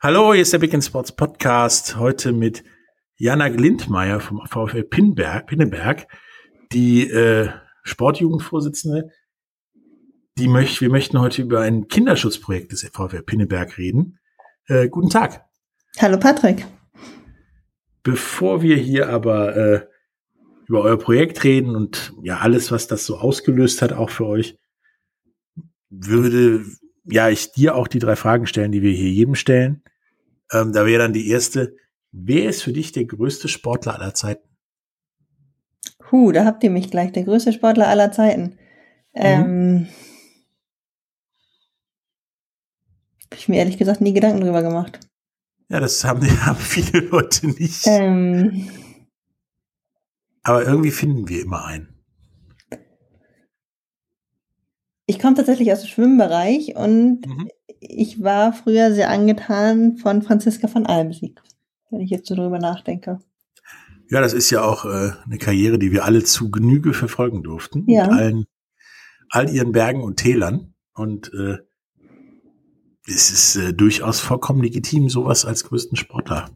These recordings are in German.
Hallo, hier ist der Big in Sports Podcast. Heute mit Jana Glindmeier vom VfL Pinberg, Pinneberg, die äh, Sportjugendvorsitzende. Die möcht, wir möchten heute über ein Kinderschutzprojekt des VfL Pinneberg reden. Äh, guten Tag. Hallo Patrick. Bevor wir hier aber äh, über euer Projekt reden und ja alles, was das so ausgelöst hat, auch für euch, würde ja ich dir auch die drei Fragen stellen, die wir hier jedem stellen. Ähm, da wäre dann die erste, wer ist für dich der größte Sportler aller Zeiten? Huh, da habt ihr mich gleich, der größte Sportler aller Zeiten. Ähm, Mhm. Hab ich mir ehrlich gesagt nie Gedanken drüber gemacht. Ja, das haben, haben viele Leute nicht. Ähm, Aber irgendwie finden wir immer einen. Ich komme tatsächlich aus dem Schwimmbereich und Mhm. ich war früher sehr angetan von Franziska von Almsieg, wenn ich jetzt so drüber nachdenke. Ja, das ist ja auch äh, eine Karriere, die wir alle zu Genüge verfolgen durften. Ja. Mit allen, all ihren Bergen und Tälern. Und äh, es ist äh, durchaus vollkommen legitim, sowas als größten Sportler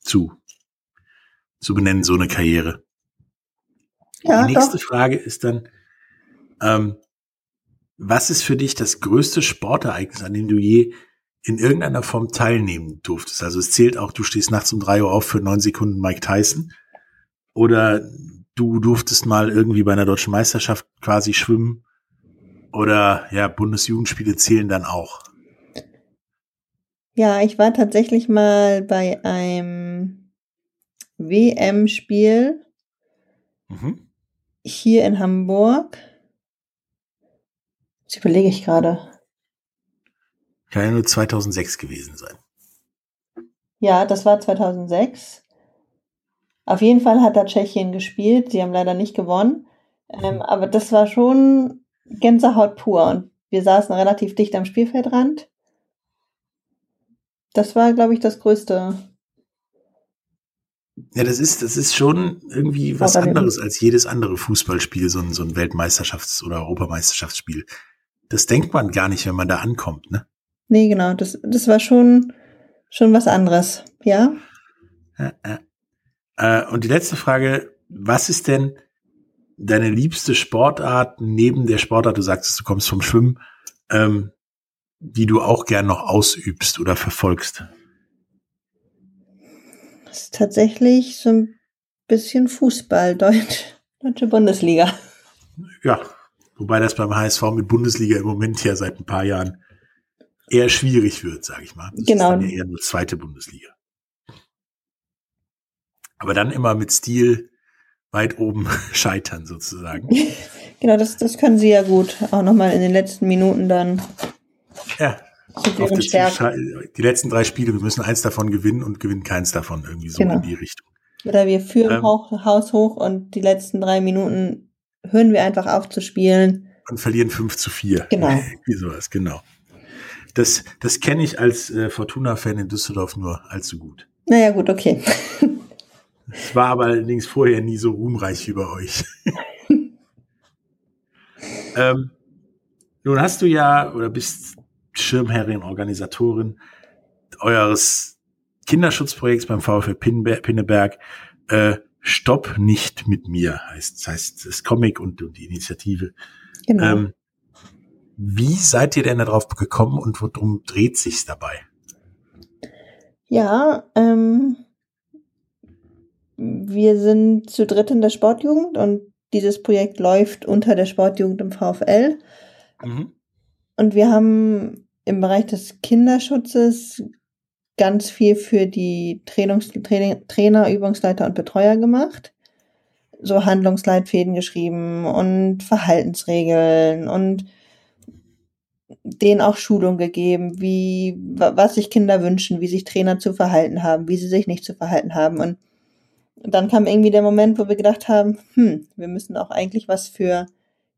zu, zu benennen, so eine Karriere. Ja, Die nächste doch. Frage ist dann, ähm, was ist für dich das größte Sportereignis, an dem du je in irgendeiner Form teilnehmen durftest? Also es zählt auch, du stehst nachts um drei Uhr auf für neun Sekunden Mike Tyson oder du durftest mal irgendwie bei einer deutschen Meisterschaft quasi schwimmen oder ja, Bundesjugendspiele zählen dann auch. Ja, ich war tatsächlich mal bei einem WM-Spiel Mhm. hier in Hamburg. Jetzt überlege ich gerade. Kann ja nur 2006 gewesen sein. Ja, das war 2006. Auf jeden Fall hat da Tschechien gespielt. Sie haben leider nicht gewonnen. Ähm, aber das war schon Gänsehaut pur. Und wir saßen relativ dicht am Spielfeldrand. Das war, glaube ich, das größte. Ja, das ist, das ist schon irgendwie was anderes als jedes andere Fußballspiel, so ein, so ein Weltmeisterschafts- oder Europameisterschaftsspiel. Das denkt man gar nicht, wenn man da ankommt, ne? Nee, genau. Das, das war schon, schon was anderes. Ja? Ja, ja. Äh, und die letzte Frage, was ist denn deine liebste Sportart neben der Sportart, du sagtest, du kommst vom Schwimmen, ähm, die du auch gern noch ausübst oder verfolgst? Das ist tatsächlich so ein bisschen Fußball, Deutsch, deutsche Bundesliga. Ja, wobei das beim HSV mit Bundesliga im Moment ja seit ein paar Jahren eher schwierig wird, sage ich mal. Das Genau. Ist dann ja eher nur zweite Bundesliga. Aber dann immer mit Stil weit oben scheitern sozusagen. Genau, das, das können sie ja gut. Auch nochmal in den letzten Minuten dann Ja, die letzten drei Spiele, wir müssen eins davon gewinnen und gewinnen keins davon, irgendwie so Genau. in die Richtung. Oder wir führen Ähm. hoch, Haus hoch und die letzten drei Minuten hören wir einfach auf zu spielen. Und verlieren 5 zu 4. Genau. Wie sowas, genau. Das, das kenne ich als äh, Fortuna-Fan in Düsseldorf nur allzu gut. Naja, gut, okay. Es war aber allerdings vorher nie so ruhmreich wie bei euch. ähm, nun hast du ja oder bist Schirmherrin, Organisatorin eures Kinderschutzprojekts beim VfL Pinneberg. Äh, Stopp nicht mit mir heißt, heißt das Comic und, und die Initiative. Genau. Ähm, wie seid ihr denn darauf gekommen und worum dreht sich's dabei? Ja, ähm, wir sind zu dritt in der Sportjugend und dieses Projekt läuft unter der Sportjugend im VfL. Mhm. Und wir haben im Bereich des Kinderschutzes ganz viel für die Trainungs Training Trainer, Übungsleiter und Betreuer gemacht. So Handlungsleitfäden geschrieben und Verhaltensregeln und denen auch Schulung gegeben, wie, was sich Kinder wünschen, wie sich Trainer zu verhalten haben, wie sie sich nicht zu verhalten haben. Und dann kam irgendwie der Moment, wo wir gedacht haben, hm, wir müssen auch eigentlich was für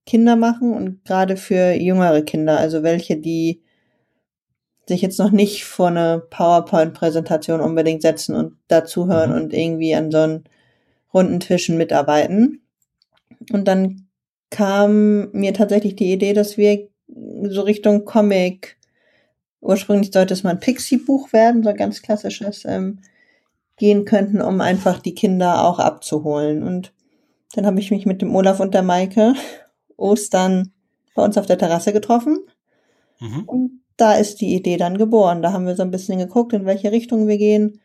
Kinder machen und gerade für jüngere Kinder, also welche, die sich jetzt noch nicht vor eine PowerPoint-Präsentation unbedingt setzen und dazuhören mhm. und irgendwie an so einen runden Tischen mitarbeiten. Und dann kam mir tatsächlich die Idee, dass wir so Richtung Comic, ursprünglich sollte es mal ein Pixie-Buch werden, so ein ganz klassisches, ähm, gehen könnten, um einfach die Kinder auch abzuholen. Und dann habe ich mich mit dem Olaf und der Maike Ostern bei uns auf der Terrasse getroffen. Mhm. Und da ist die Idee dann geboren. Da haben wir so ein bisschen geguckt, in welche Richtung wir gehen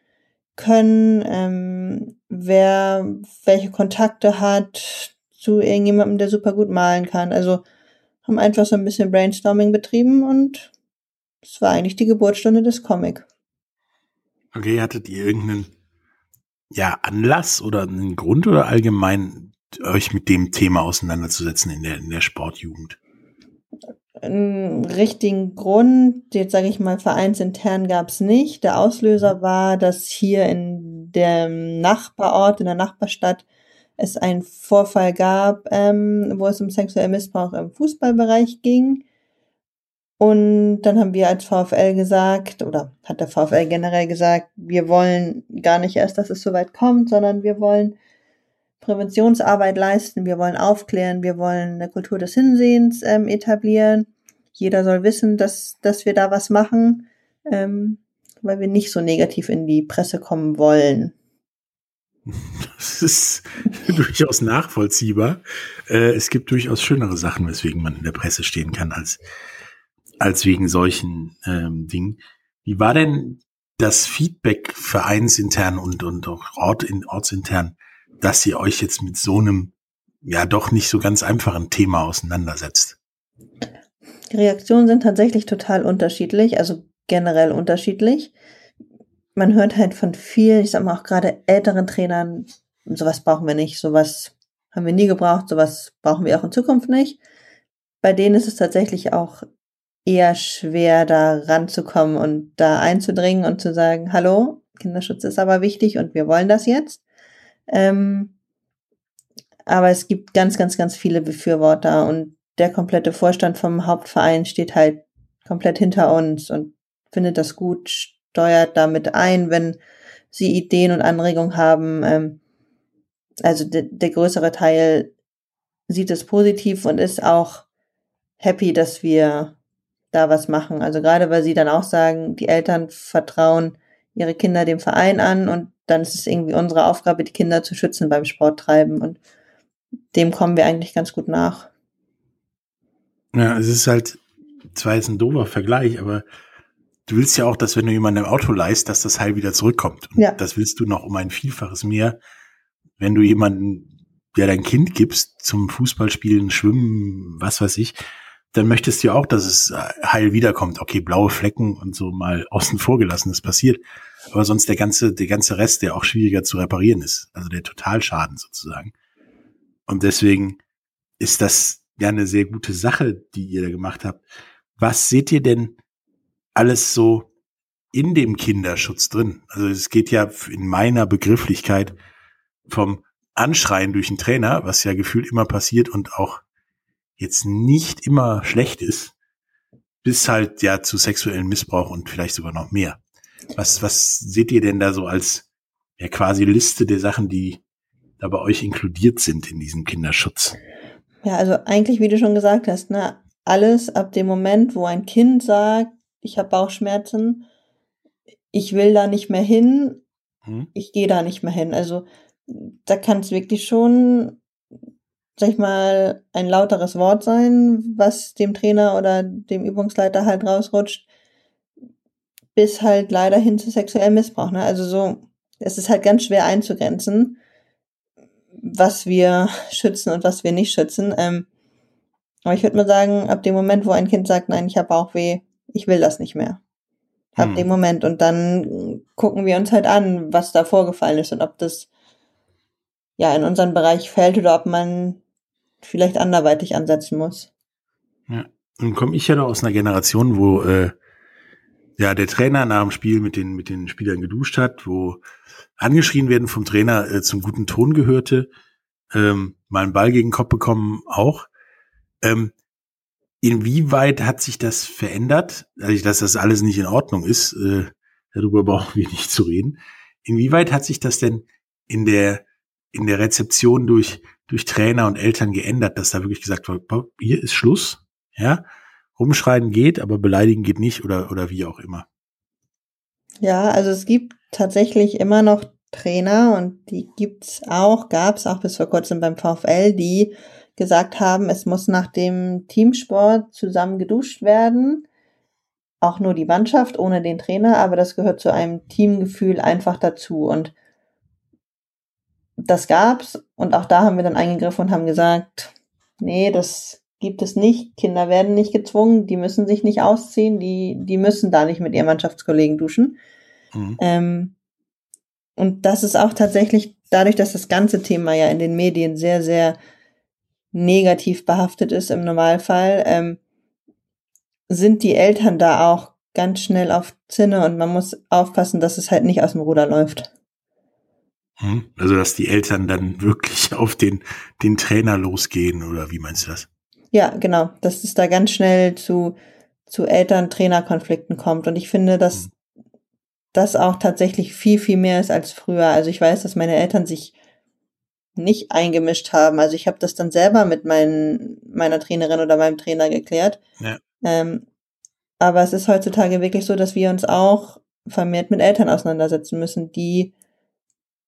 können, ähm, wer welche Kontakte hat zu irgendjemandem, der super gut malen kann. Also haben einfach so ein bisschen Brainstorming betrieben und es war eigentlich die Geburtsstunde des Comic. Okay, hattet ihr irgendeinen ja, Anlass oder einen Grund oder allgemein euch mit dem Thema auseinanderzusetzen in der, in der Sportjugend? Einen richtigen Grund, jetzt sage ich mal, vereinsintern gab es nicht. Der Auslöser war, dass hier in dem Nachbarort, in der Nachbarstadt, es einen Vorfall gab, ähm, wo es um sexuellen Missbrauch im Fußballbereich ging. Und dann haben wir als VfL gesagt, oder hat der VfL generell gesagt, wir wollen gar nicht erst, dass es so weit kommt, sondern wir wollen Präventionsarbeit leisten, wir wollen aufklären, wir wollen eine Kultur des Hinsehens ähm, etablieren. Jeder soll wissen, dass, dass wir da was machen, ähm, weil wir nicht so negativ in die Presse kommen wollen. Das ist durchaus nachvollziehbar. Äh, es gibt durchaus schönere Sachen, weswegen man in der Presse stehen kann, als, als wegen solchen ähm, Dingen. Wie war denn das Feedback vereinsintern und, und auch Ort in, ortsintern dass ihr euch jetzt mit so einem ja doch nicht so ganz einfachen Thema auseinandersetzt? Die Reaktionen sind tatsächlich total unterschiedlich, also generell unterschiedlich. Man hört halt von vielen, ich sag mal auch gerade älteren Trainern, sowas brauchen wir nicht, sowas haben wir nie gebraucht, sowas brauchen wir auch in Zukunft nicht. Bei denen ist es tatsächlich auch eher schwer, da ranzukommen und da einzudringen und zu sagen, hallo, Kinderschutz ist aber wichtig und wir wollen das jetzt. Ähm, aber es gibt ganz, ganz, ganz viele Befürworter und der komplette Vorstand vom Hauptverein steht halt komplett hinter uns und findet das gut, steuert damit ein, wenn sie Ideen und Anregungen haben. Ähm, also de der größere Teil sieht es positiv und ist auch happy, dass wir da was machen. Also gerade weil sie dann auch sagen, die Eltern vertrauen ihre Kinder dem Verein an und dann ist es irgendwie unsere Aufgabe, die Kinder zu schützen beim Sporttreiben und dem kommen wir eigentlich ganz gut nach. Ja, es ist halt zwar jetzt ein doofer Vergleich, aber du willst ja auch, dass wenn du jemandem ein Auto leist, dass das Heil wieder zurückkommt. Und ja. das willst du noch um ein Vielfaches mehr, wenn du jemanden, der dein Kind gibst, zum Fußballspielen, Schwimmen, was weiß ich, dann möchtest du ja auch, dass es heil wiederkommt. Okay, blaue Flecken und so mal außen vor gelassen, das passiert aber sonst der ganze, der ganze Rest, der auch schwieriger zu reparieren ist. Also der Totalschaden sozusagen. Und deswegen ist das ja eine sehr gute Sache, die ihr da gemacht habt. Was seht ihr denn alles so in dem Kinderschutz drin? Also es geht ja in meiner Begrifflichkeit vom Anschreien durch einen Trainer, was ja gefühlt immer passiert und auch jetzt nicht immer schlecht ist, bis halt ja zu sexuellen Missbrauch und vielleicht sogar noch mehr. Was, was seht ihr denn da so als ja, quasi Liste der Sachen, die da bei euch inkludiert sind in diesem Kinderschutz? Ja, also eigentlich, wie du schon gesagt hast, ne, alles ab dem Moment, wo ein Kind sagt, ich habe Bauchschmerzen, ich will da nicht mehr hin, hm? ich gehe da nicht mehr hin. Also da kann es wirklich schon, sag ich mal, ein lauteres Wort sein, was dem Trainer oder dem Übungsleiter halt rausrutscht bis halt leider hin zu sexuellem Missbrauch. Ne? Also so, es ist halt ganz schwer einzugrenzen. was wir schützen und was wir nicht schützen. Ähm, aber ich würde mal sagen, ab dem Moment, wo ein Kind sagt, nein, ich habe Bauchweh, ich will das nicht mehr. Ab hm. dem Moment. Und dann gucken wir uns halt an, was da vorgefallen ist und ob das ja in unseren Bereich fällt oder ob man vielleicht anderweitig ansetzen muss. Ja. Nun komme ich ja noch aus einer Generation, wo äh, ja der Trainer nach dem Spiel mit den mit den Spielern geduscht hat, wo angeschrien werden vom Trainer äh, zum guten Ton gehörte, ähm, mal einen Ball gegen den Kopf bekommen auch. Ähm, inwieweit hat sich das verändert? Also, dass das alles nicht in Ordnung ist, äh, darüber brauchen wir nicht zu reden. Inwieweit hat sich das denn in der in der Rezeption durch durch Trainer und Eltern geändert, dass da wirklich gesagt wird, hier ist Schluss, ja, rumschreien geht, aber beleidigen geht nicht oder oder wie auch immer. Ja, also es gibt tatsächlich immer noch Trainer und die gibt's auch, gab's auch bis vor kurzem beim VfL, die gesagt haben, es muss nach dem Teamsport zusammen geduscht werden. Auch nur die Mannschaft ohne den Trainer, aber das gehört zu einem Teamgefühl einfach dazu. Und das gab's und auch da haben wir dann eingegriffen und haben gesagt, nee, das gibt es nicht. Kinder werden nicht gezwungen, die müssen sich nicht ausziehen, die, die müssen da nicht mit ihren Mannschaftskollegen duschen. Mhm. Ähm, und das ist auch tatsächlich dadurch, dass das ganze Thema ja in den Medien sehr, sehr negativ behaftet ist im Normalfall, ähm, sind die Eltern da auch ganz schnell auf Zinne und man muss aufpassen, dass es halt nicht aus dem Ruder läuft. Hm? Also, dass die Eltern dann wirklich auf den, den Trainer losgehen oder wie meinst du das? Ja, genau. Dass es da ganz schnell zu, zu Eltern-Trainer-Konflikten kommt. Und ich finde, dass hm. das auch tatsächlich viel, viel mehr ist als früher. Also ich weiß, dass meine Eltern sich nicht eingemischt haben. Also ich habe das dann selber mit mein, meiner Trainerin oder meinem Trainer geklärt. Ja. Ähm, aber es ist heutzutage wirklich so, dass wir uns auch vermehrt mit Eltern auseinandersetzen müssen, die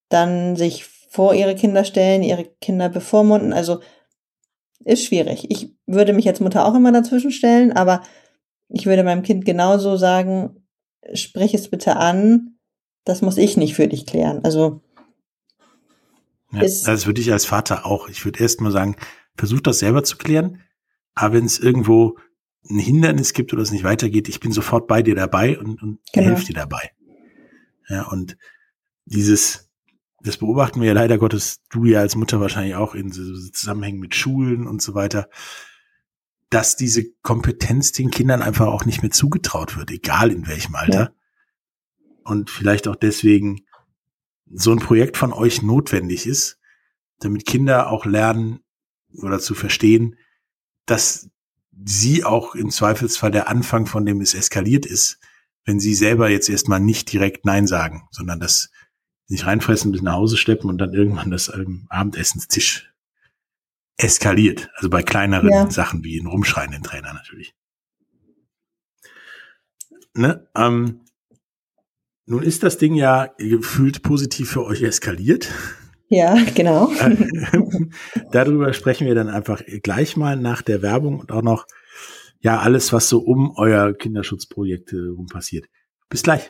dann sich vor ihre Kinder stellen, ihre Kinder bevormunden. Also ist schwierig. Ich würde mich als Mutter auch immer dazwischen stellen, aber ich würde meinem Kind genauso sagen, sprich es bitte an, das muss ich nicht für dich klären. Also ja, das würde ich als Vater auch. Ich würde erst mal sagen, versuch das selber zu klären. Aber wenn es irgendwo ein Hindernis gibt oder es nicht weitergeht, ich bin sofort bei dir dabei und, und genau. helfe dir dabei. Ja, und dieses, das beobachten wir ja leider Gottes, du ja als Mutter wahrscheinlich auch in so Zusammenhängen mit Schulen und so weiter, dass diese Kompetenz den Kindern einfach auch nicht mehr zugetraut wird, egal in welchem Alter. Ja. Und vielleicht auch deswegen so ein Projekt von euch notwendig ist, damit Kinder auch lernen oder zu verstehen, dass sie auch im Zweifelsfall der Anfang von dem es eskaliert ist, wenn sie selber jetzt erstmal nicht direkt Nein sagen, sondern das nicht reinfressen, bis nach Hause schleppen und dann irgendwann das Abendessenstisch eskaliert. Also bei kleineren ja. Sachen wie in rumschreienden Trainer natürlich. Ne? Ähm, nun ist das Ding ja gefühlt positiv für euch eskaliert. Ja, genau. Darüber sprechen wir dann einfach gleich mal nach der Werbung und auch noch ja alles, was so um euer Kinderschutzprojekt rum passiert. Bis gleich.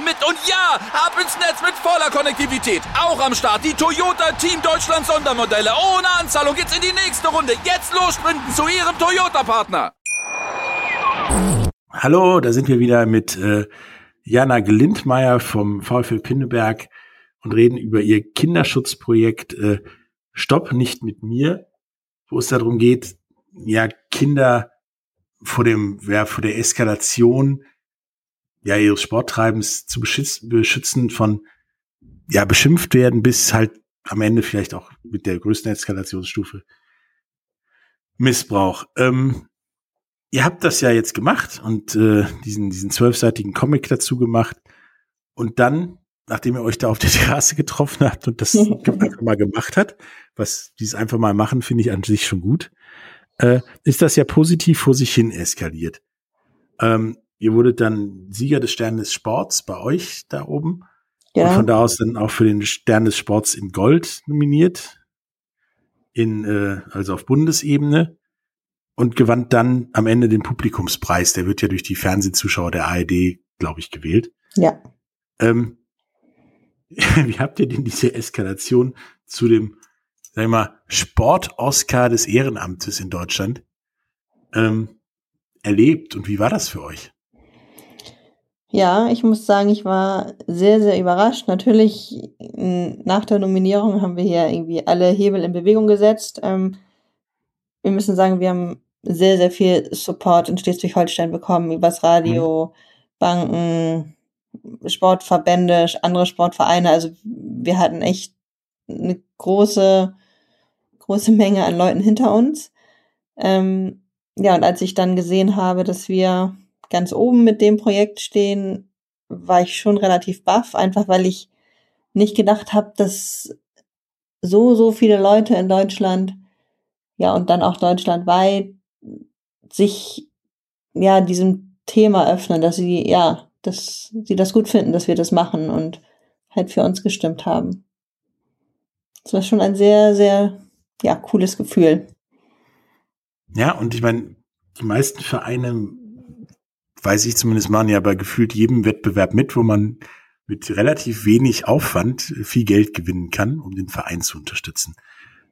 mit und ja, ab ins Netz mit voller Konnektivität. Auch am Start die Toyota Team Deutschland Sondermodelle. Ohne Anzahlung geht's in die nächste Runde. Jetzt los sprinten zu Ihrem Toyota-Partner. Hallo, da sind wir wieder mit äh, Jana Glindmeier vom VfL Pinneberg und reden über ihr Kinderschutzprojekt äh, Stopp nicht mit mir, wo es darum geht, ja, Kinder vor dem, ja, vor der Eskalation ja, ihres Sporttreibens zu beschützen, beschützen von ja, beschimpft werden, bis halt am Ende vielleicht auch mit der größten Eskalationsstufe Missbrauch. Ähm, ihr habt das ja jetzt gemacht und äh, diesen, diesen zwölfseitigen Comic dazu gemacht. Und dann, nachdem ihr euch da auf der Terrasse getroffen habt und das einfach mal gemacht hat, was dieses einfach mal machen, finde ich an sich schon gut, äh, ist das ja positiv vor sich hin eskaliert. Ähm, ihr wurdet dann Sieger des Stern des Sports bei euch da oben. Ja. Und von da aus dann auch für den Stern des Sports in Gold nominiert. In, äh, also auf Bundesebene. Und gewann dann am Ende den Publikumspreis. Der wird ja durch die Fernsehzuschauer der ARD, glaube ich, gewählt. Ja. Ähm, wie habt ihr denn diese Eskalation zu dem, sag ich mal, Sport-Oscar des Ehrenamtes in Deutschland ähm, erlebt und wie war das für euch? Ja, ich muss sagen, ich war sehr, sehr überrascht. Natürlich, nach der Nominierung haben wir hier irgendwie alle Hebel in Bewegung gesetzt. Ähm, wir müssen sagen, wir haben sehr, sehr viel Support in Schleswig-Holstein bekommen, übers Radio, mhm. Banken, Sportverbände, andere Sportvereine. Also wir hatten echt eine große, große Menge an Leuten hinter uns. Ähm, ja, und als ich dann gesehen habe, dass wir ganz oben mit dem Projekt stehen, war ich schon relativ baff, einfach weil ich nicht gedacht habe, dass so, so viele Leute in Deutschland, ja, und dann auch deutschlandweit sich, ja, diesem Thema öffnen, dass sie, ja, dass sie das gut finden, dass wir das machen und halt für uns gestimmt haben. Das war schon ein sehr, sehr, ja, cooles Gefühl. Ja, und ich meine, die meisten Vereine, weiß ich zumindest, machen ja bei gefühlt jedem Wettbewerb mit, wo man mit relativ wenig Aufwand viel Geld gewinnen kann, um den Verein zu unterstützen.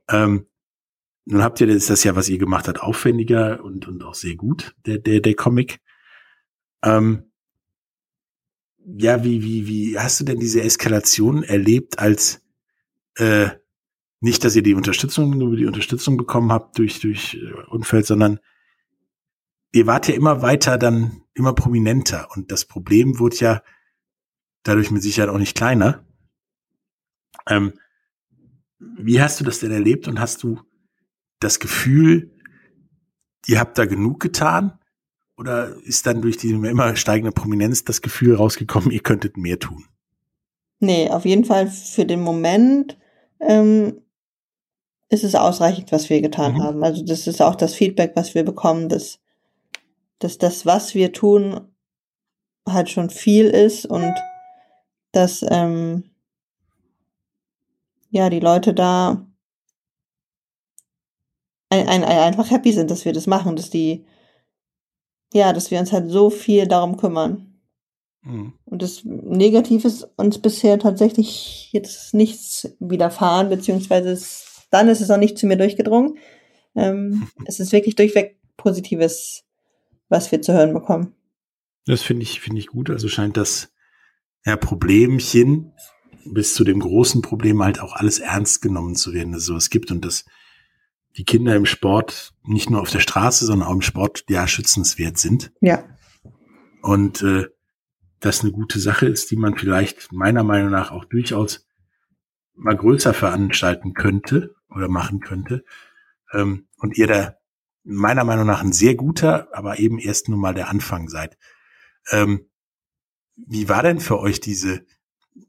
Ähm, nun habt ihr das, das ja, was ihr gemacht habt, aufwendiger und, und auch sehr gut, der, der, der Comic. Ähm, ja, wie, wie, wie hast du denn diese Eskalation erlebt als äh, nicht, dass ihr die Unterstützung, nur die Unterstützung bekommen habt durch, durch äh, Unfeld, sondern ihr wart ja immer weiter dann immer prominenter und das Problem wurde ja dadurch mit Sicherheit auch nicht kleiner. Ähm, wie hast du das denn erlebt und hast du das Gefühl, ihr habt da genug getan? Oder ist dann durch die immer steigende Prominenz das Gefühl rausgekommen, ihr könntet mehr tun? Nee, auf jeden Fall für den Moment ähm, ist es ausreichend, was wir getan mhm. haben. Also das ist auch das Feedback, was wir bekommen, dass, dass das, was wir tun, halt schon viel ist und dass ähm, ja die Leute da ein, ein, ein, einfach happy sind, dass wir das machen, dass die ja, dass wir uns halt so viel darum kümmern. Mhm. Und das Negativ ist uns bisher tatsächlich jetzt nichts widerfahren, beziehungsweise es dann ist es auch nicht zu mir durchgedrungen. Ähm, es ist wirklich durchweg Positives, was wir zu hören bekommen. Das finde ich, finde ich gut. Also scheint das ja, Problemchen bis zu dem großen Problem halt auch alles ernst genommen zu werden, dass es sowas gibt und dass die Kinder im Sport nicht nur auf der Straße, sondern auch im Sport ja schützenswert sind. Ja. Und äh, das eine gute Sache ist, die man vielleicht meiner Meinung nach auch durchaus mal größer veranstalten könnte oder machen könnte. Ähm, und ihr da meiner Meinung nach ein sehr guter, aber eben erst nur mal der Anfang seid. Ähm, wie war denn für euch diese,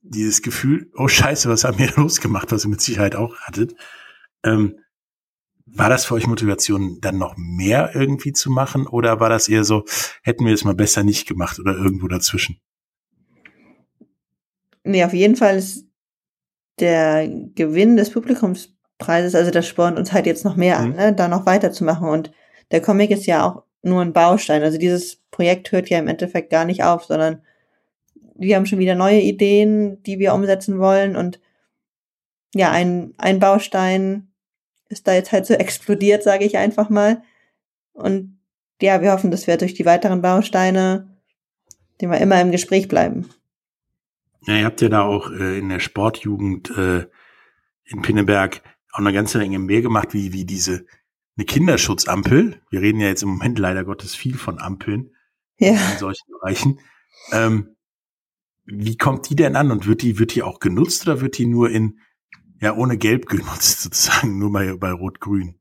dieses Gefühl, oh scheiße, was haben wir losgemacht, was ihr mit Sicherheit auch hattet? Ähm, war das für euch Motivation, dann noch mehr irgendwie zu machen? Oder war das eher so, hätten wir es mal besser nicht gemacht oder irgendwo dazwischen? Nee, auf jeden Fall ist der Gewinn des Publikumspreises, also das spornt uns halt jetzt noch mehr mhm. an, ne, da noch weiterzumachen. Und der Comic ist ja auch nur ein Baustein. Also dieses Projekt hört ja im Endeffekt gar nicht auf, sondern wir haben schon wieder neue Ideen, die wir umsetzen wollen. Und ja, ein, ein Baustein ist da jetzt halt so explodiert, sage ich einfach mal. Und ja, wir hoffen, dass wir durch die weiteren Bausteine, die wir immer im Gespräch bleiben. Ja, ihr habt ja da auch äh, in der Sportjugend äh, in Pinneberg auch eine ganze Menge mehr gemacht, wie, wie diese eine Kinderschutzampel. Wir reden ja jetzt im Moment leider Gottes viel von Ampeln ja. in solchen Bereichen. Ähm, wie kommt die denn an und wird die, wird die auch genutzt oder wird die nur in, ja, ohne Gelb genutzt, sozusagen, nur bei, bei Rot-Grün?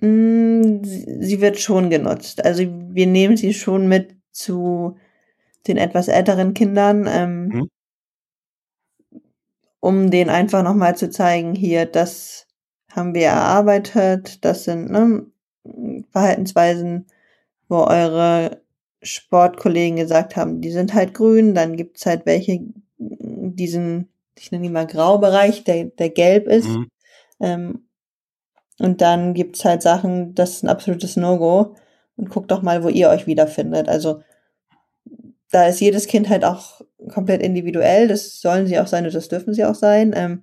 Mm, sie wird schon genutzt. Also wir nehmen sie schon mit zu den etwas älteren Kindern, ähm, mhm. Um denen einfach nochmal zu zeigen, hier, das haben wir erarbeitet, das sind ne, Verhaltensweisen, wo eure Sportkollegen gesagt haben, die sind halt grün, dann gibt's halt welche, diesen, ich nenne ihn mal Graubereich, der, der gelb ist. Mhm. Ähm, und dann gibt's halt Sachen, das ist ein absolutes No-Go. Und guckt doch mal, wo ihr euch wiederfindet. Also da ist jedes Kind halt auch komplett individuell. Das sollen sie auch sein und das dürfen sie auch sein. Ähm,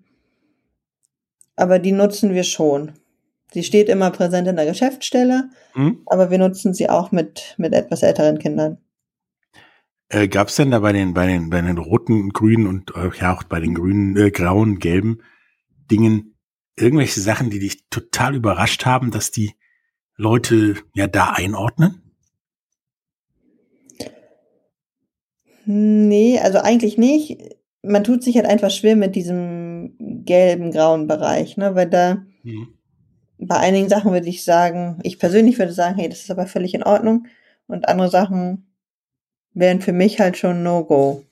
aber die nutzen wir schon. Sie steht immer präsent in der Geschäftsstelle, mhm. aber wir nutzen sie auch mit, mit etwas älteren Kindern. Äh, Gab es denn da bei den, bei den, bei den roten, grünen und äh, ja auch bei den grünen, äh, grauen, gelben Dingen irgendwelche Sachen, die dich total überrascht haben, dass die Leute ja da einordnen? Nee, also eigentlich nicht. Man tut sich halt einfach schwer mit diesem gelben, grauen Bereich, ne? Weil da mhm. bei einigen Sachen würde ich sagen, ich persönlich würde sagen, hey, das ist aber völlig in Ordnung. Und andere Sachen wären für mich halt schon No-Go.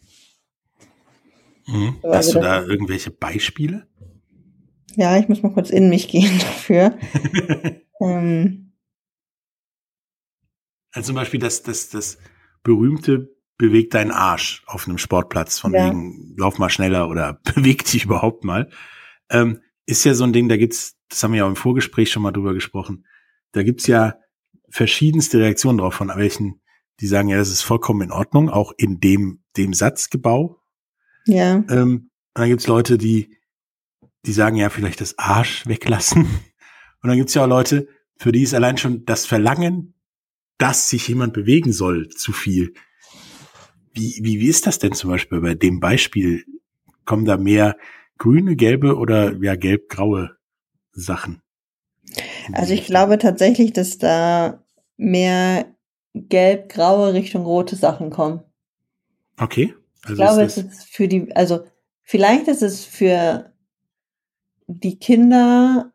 Mhm. Hast also du da irgendwelche Beispiele? Ja, ich muss mal kurz in mich gehen dafür. ähm. Also zum Beispiel das, das, das berühmte beweg deinen Arsch auf einem Sportplatz, von ja. wegen lauf mal schneller oder beweg dich überhaupt mal. Ähm, ist ja so ein Ding, da gibt's, das haben wir ja auch im Vorgespräch schon mal drüber gesprochen, da gibt's ja verschiedenste Reaktionen drauf, von welchen, die sagen, ja, das ist vollkommen in Ordnung, auch in dem, dem Satzgebau. Ja. Ähm, und dann gibt's Leute, die, die sagen ja vielleicht das Arsch weglassen. Und dann gibt's ja auch Leute, für die ist allein schon das Verlangen, dass sich jemand bewegen soll, zu viel. Wie, wie, wie ist das denn zum Beispiel bei dem Beispiel? Kommen da mehr grüne, gelbe oder ja gelb-graue Sachen? Also ich glaube tatsächlich, dass da mehr gelb-graue Richtung rote Sachen kommen. Okay. Also ich glaube, es ist für die, also vielleicht ist es für die Kinder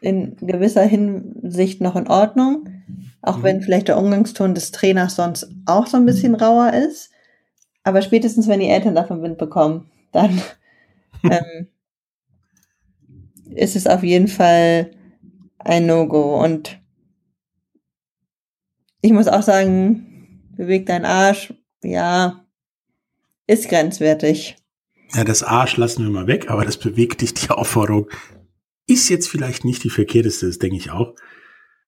in gewisser Hinsicht noch in Ordnung, auch mhm. wenn vielleicht der Umgangston des Trainers sonst auch so ein bisschen rauer ist. Aber spätestens, wenn die Eltern davon Wind bekommen, dann ähm, ist es auf jeden Fall ein No-Go. Und ich muss auch sagen, bewegt dein Arsch, ja, ist grenzwertig. Ja, das Arsch lassen wir mal weg, aber das bewegt dich, die Aufforderung ist jetzt vielleicht nicht die verkehrteste, das denke ich auch.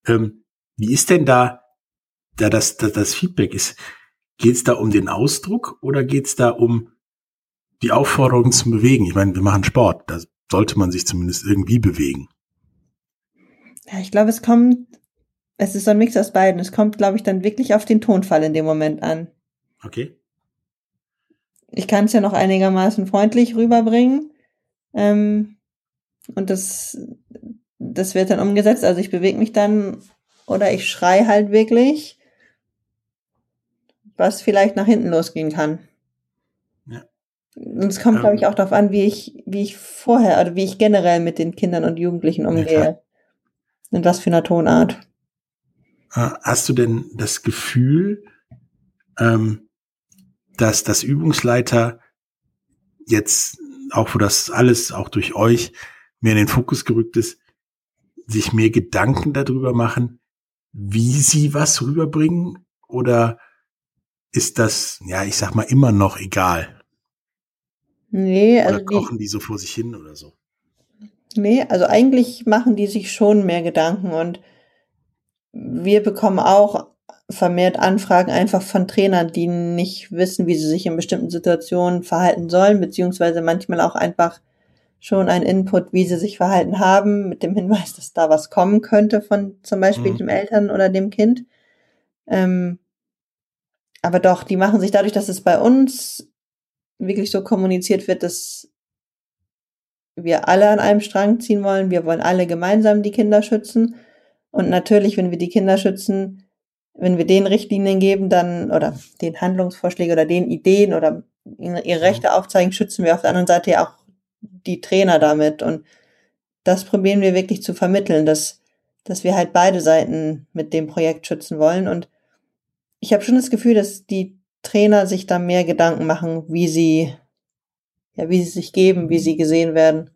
Ähm, wie ist denn da, da das, das, das Feedback ist? Geht es da um den Ausdruck oder geht es da um die Aufforderung zum Bewegen? Ich meine, wir machen Sport, da sollte man sich zumindest irgendwie bewegen. Ja, ich glaube, es kommt, es ist so ein Mix aus beiden. Es kommt, glaube ich, dann wirklich auf den Tonfall in dem Moment an. Okay ich kann es ja noch einigermaßen freundlich rüberbringen. Ähm, und das, das wird dann umgesetzt. Also ich bewege mich dann oder ich schrei halt wirklich, was vielleicht nach hinten losgehen kann. Ja. Und es kommt, ähm, glaube ich, auch darauf an, wie ich, wie ich vorher oder wie ich generell mit den Kindern und Jugendlichen umgehe. Ja, und was für eine Tonart. Äh, hast du denn das Gefühl, ähm, dass das Übungsleiter jetzt, auch wo das alles auch durch euch mehr in den Fokus gerückt ist, sich mehr Gedanken darüber machen, wie sie was rüberbringen? Oder ist das, ja, ich sag mal, immer noch egal? Nee, also. Oder kochen die, die so vor sich hin oder so? Nee, also eigentlich machen die sich schon mehr Gedanken und wir bekommen auch vermehrt Anfragen einfach von Trainern, die nicht wissen, wie sie sich in bestimmten Situationen verhalten sollen, beziehungsweise manchmal auch einfach schon ein Input, wie sie sich verhalten haben, mit dem Hinweis, dass da was kommen könnte von zum Beispiel mhm. dem Eltern oder dem Kind. Ähm, aber doch, die machen sich dadurch, dass es bei uns wirklich so kommuniziert wird, dass wir alle an einem Strang ziehen wollen. Wir wollen alle gemeinsam die Kinder schützen. Und natürlich, wenn wir die Kinder schützen, wenn wir den Richtlinien geben, dann, oder den Handlungsvorschläge oder den Ideen oder ihre Rechte aufzeigen, schützen wir auf der anderen Seite ja auch die Trainer damit. Und das probieren wir wirklich zu vermitteln, dass, dass wir halt beide Seiten mit dem Projekt schützen wollen. Und ich habe schon das Gefühl, dass die Trainer sich da mehr Gedanken machen, wie sie, ja, wie sie sich geben, wie sie gesehen werden.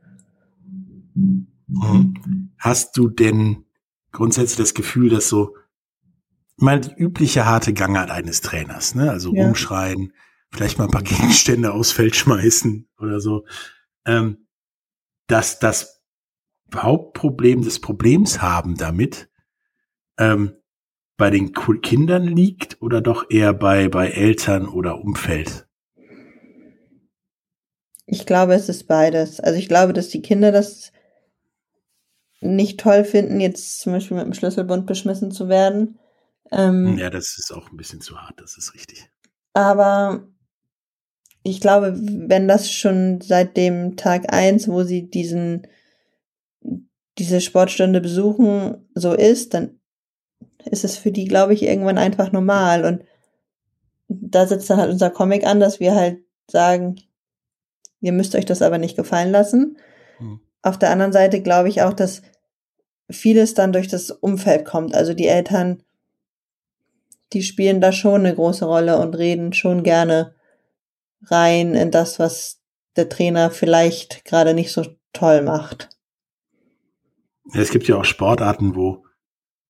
Mhm. Hast du denn grundsätzlich das Gefühl, dass so, mal die übliche harte Gangart eines Trainers, ne? Also ja. rumschreien, vielleicht mal ein paar Gegenstände aufs Feld schmeißen oder so, ähm, dass das Hauptproblem des Problems haben damit ähm, bei den Kindern liegt oder doch eher bei, bei Eltern oder Umfeld? Ich glaube, es ist beides. Also ich glaube, dass die Kinder das nicht toll finden, jetzt zum Beispiel mit dem Schlüsselbund beschmissen zu werden. Ähm, ja, das ist auch ein bisschen zu hart, das ist richtig. Aber ich glaube, wenn das schon seit dem Tag eins, wo sie diesen, diese Sportstunde besuchen, so ist, dann ist es für die, glaube ich, irgendwann einfach normal. Und da setzt dann halt unser Comic an, dass wir halt sagen, ihr müsst euch das aber nicht gefallen lassen. Hm. Auf der anderen Seite glaube ich auch, dass vieles dann durch das Umfeld kommt. Also die Eltern, die spielen da schon eine große Rolle und reden schon gerne rein in das, was der Trainer vielleicht gerade nicht so toll macht. Ja, es gibt ja auch Sportarten, wo,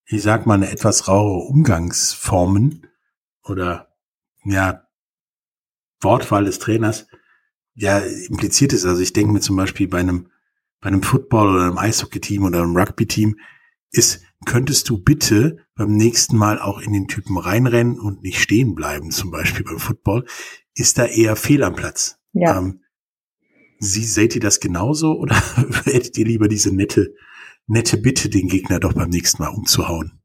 ich sag mal, eine etwas rauere Umgangsformen oder ja, Wortwahl des Trainers ja impliziert ist. Also ich denke mir zum Beispiel bei einem bei einem Football oder einem Eishockey-Team oder einem Rugby-Team ist, könntest du bitte beim nächsten Mal auch in den Typen reinrennen und nicht stehen bleiben, zum Beispiel beim Football, ist da eher fehl am Platz. Ja. Ähm, Sie, seht ihr das genauso oder hättet ihr lieber diese nette, nette Bitte, den Gegner doch beim nächsten Mal umzuhauen?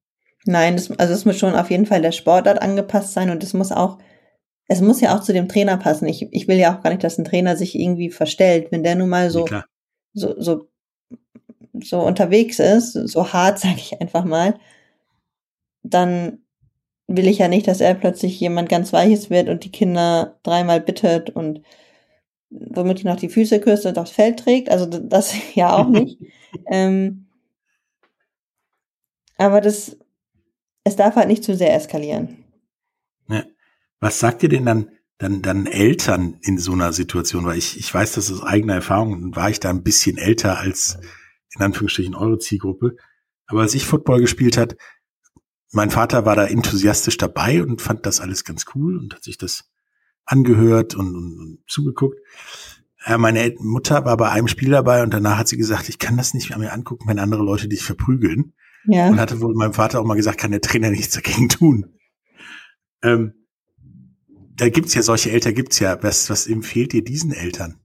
Nein, das, also es muss schon auf jeden Fall der Sportart angepasst sein und es muss auch, es muss ja auch zu dem Trainer passen. Ich, ich will ja auch gar nicht, dass ein Trainer sich irgendwie verstellt. Wenn der nun mal so ja, so, so, so unterwegs ist, so hart, sage ich einfach mal, dann will ich ja nicht, dass er plötzlich jemand ganz Weiches wird und die Kinder dreimal bittet und womöglich noch die Füße küsst und aufs Feld trägt. Also das ja auch nicht. ähm, aber das, es darf halt nicht zu sehr eskalieren. Ja. Was sagt ihr denn dann dann, dann Eltern in so einer Situation, weil ich, ich weiß das aus eigener Erfahrung, war ich da ein bisschen älter als in Anführungsstrichen eure Zielgruppe. Aber als ich Football gespielt hat, mein Vater war da enthusiastisch dabei und fand das alles ganz cool und hat sich das angehört und, und, und zugeguckt. Ja, meine Mutter war bei einem Spiel dabei und danach hat sie gesagt, ich kann das nicht mehr mir angucken, wenn andere Leute dich verprügeln. Ja. Und hatte wohl meinem Vater auch mal gesagt, kann der Trainer nichts dagegen tun. Ähm, da gibt's ja solche Eltern, gibt's ja. Was, was empfiehlt ihr diesen Eltern?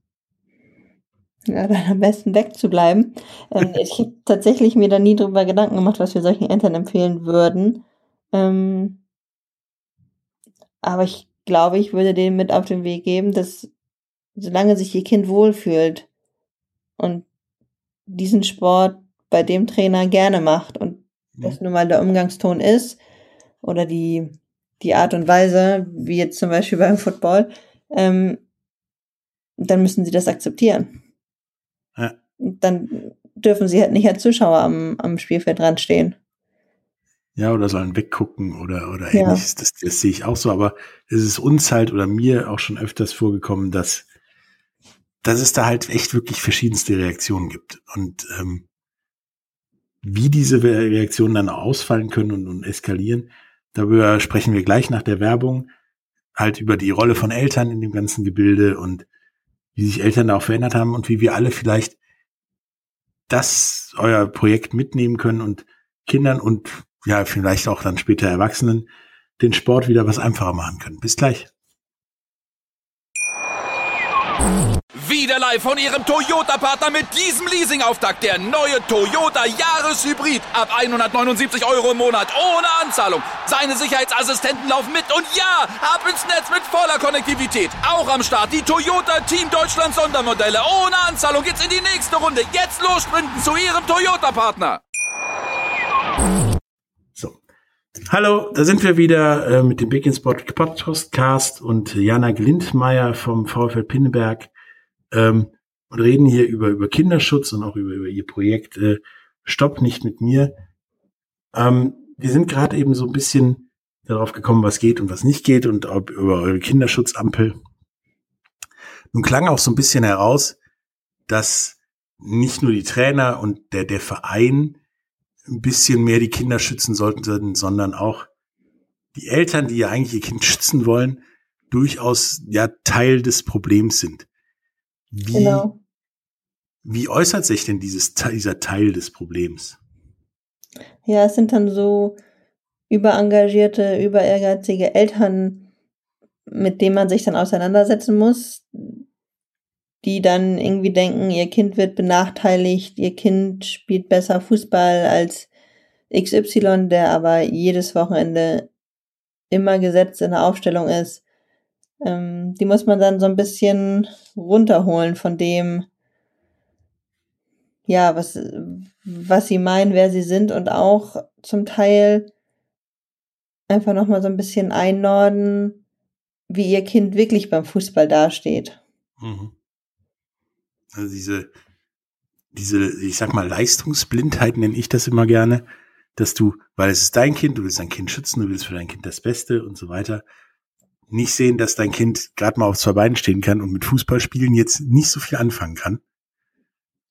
Ja, dann am besten wegzubleiben. Ähm, ich habe tatsächlich mir da nie drüber Gedanken gemacht, was wir solchen Eltern empfehlen würden. Ähm, aber ich glaube, ich würde denen mit auf den Weg geben, dass solange sich ihr Kind wohlfühlt und diesen Sport bei dem Trainer gerne macht und. Das nun mal der Umgangston ist oder die die Art und Weise, wie jetzt zum Beispiel beim Football, ähm, dann müssen sie das akzeptieren. Ja. Dann dürfen sie halt nicht als Zuschauer am, am Spielfeld dran stehen. Ja, oder sollen weggucken oder, oder ja. ähnliches. Das, das sehe ich auch so. Aber es ist uns halt oder mir auch schon öfters vorgekommen, dass, dass es da halt echt wirklich verschiedenste Reaktionen gibt. Und ähm, wie diese Reaktionen dann ausfallen können und, und eskalieren, Darüber sprechen wir gleich nach der Werbung. Halt über die Rolle von Eltern in dem ganzen Gebilde und wie sich Eltern da auch verändert haben und wie wir alle vielleicht das euer Projekt mitnehmen können und Kindern und ja, vielleicht auch dann später Erwachsenen den Sport wieder was einfacher machen können. Bis gleich. Wieder live von Ihrem Toyota-Partner mit diesem Leasing-Auftakt. Der neue Toyota Jahreshybrid. Ab 179 Euro im Monat. Ohne Anzahlung. Seine Sicherheitsassistenten laufen mit. Und ja, ab ins Netz mit voller Konnektivität. Auch am Start die Toyota Team Deutschland Sondermodelle. Ohne Anzahlung geht's in die nächste Runde. Jetzt los sprinten zu Ihrem Toyota-Partner. So. Hallo, da sind wir wieder äh, mit dem Big Sport Podcast und Jana Glindmeier vom VfL Pinneberg ähm, und reden hier über, über Kinderschutz und auch über, über ihr Projekt äh, Stopp nicht mit mir. Ähm, wir sind gerade eben so ein bisschen darauf gekommen, was geht und was nicht geht und ob über eure Kinderschutzampel. Nun klang auch so ein bisschen heraus, dass nicht nur die Trainer und der, der Verein ein bisschen mehr die Kinder schützen sollten, sondern auch die Eltern, die ja eigentlich ihr Kind schützen wollen, durchaus ja Teil des Problems sind. Wie, genau. wie äußert sich denn dieses, dieser Teil des Problems? Ja, es sind dann so überengagierte, über ehrgeizige Eltern, mit denen man sich dann auseinandersetzen muss, die dann irgendwie denken, ihr Kind wird benachteiligt, ihr Kind spielt besser Fußball als XY, der aber jedes Wochenende immer gesetzt in der Aufstellung ist. Ähm, die muss man dann so ein bisschen runterholen von dem, ja, was, was sie meinen, wer sie sind und auch zum Teil einfach nochmal so ein bisschen einnorden, wie ihr Kind wirklich beim Fußball dasteht. Mhm. Also diese, diese, ich sag mal, Leistungsblindheit nenne ich das immer gerne, dass du, weil es ist dein Kind, du willst dein Kind schützen, du willst für dein Kind das Beste und so weiter, nicht sehen, dass dein Kind gerade mal auf zwei Beinen stehen kann und mit Fußballspielen jetzt nicht so viel anfangen kann.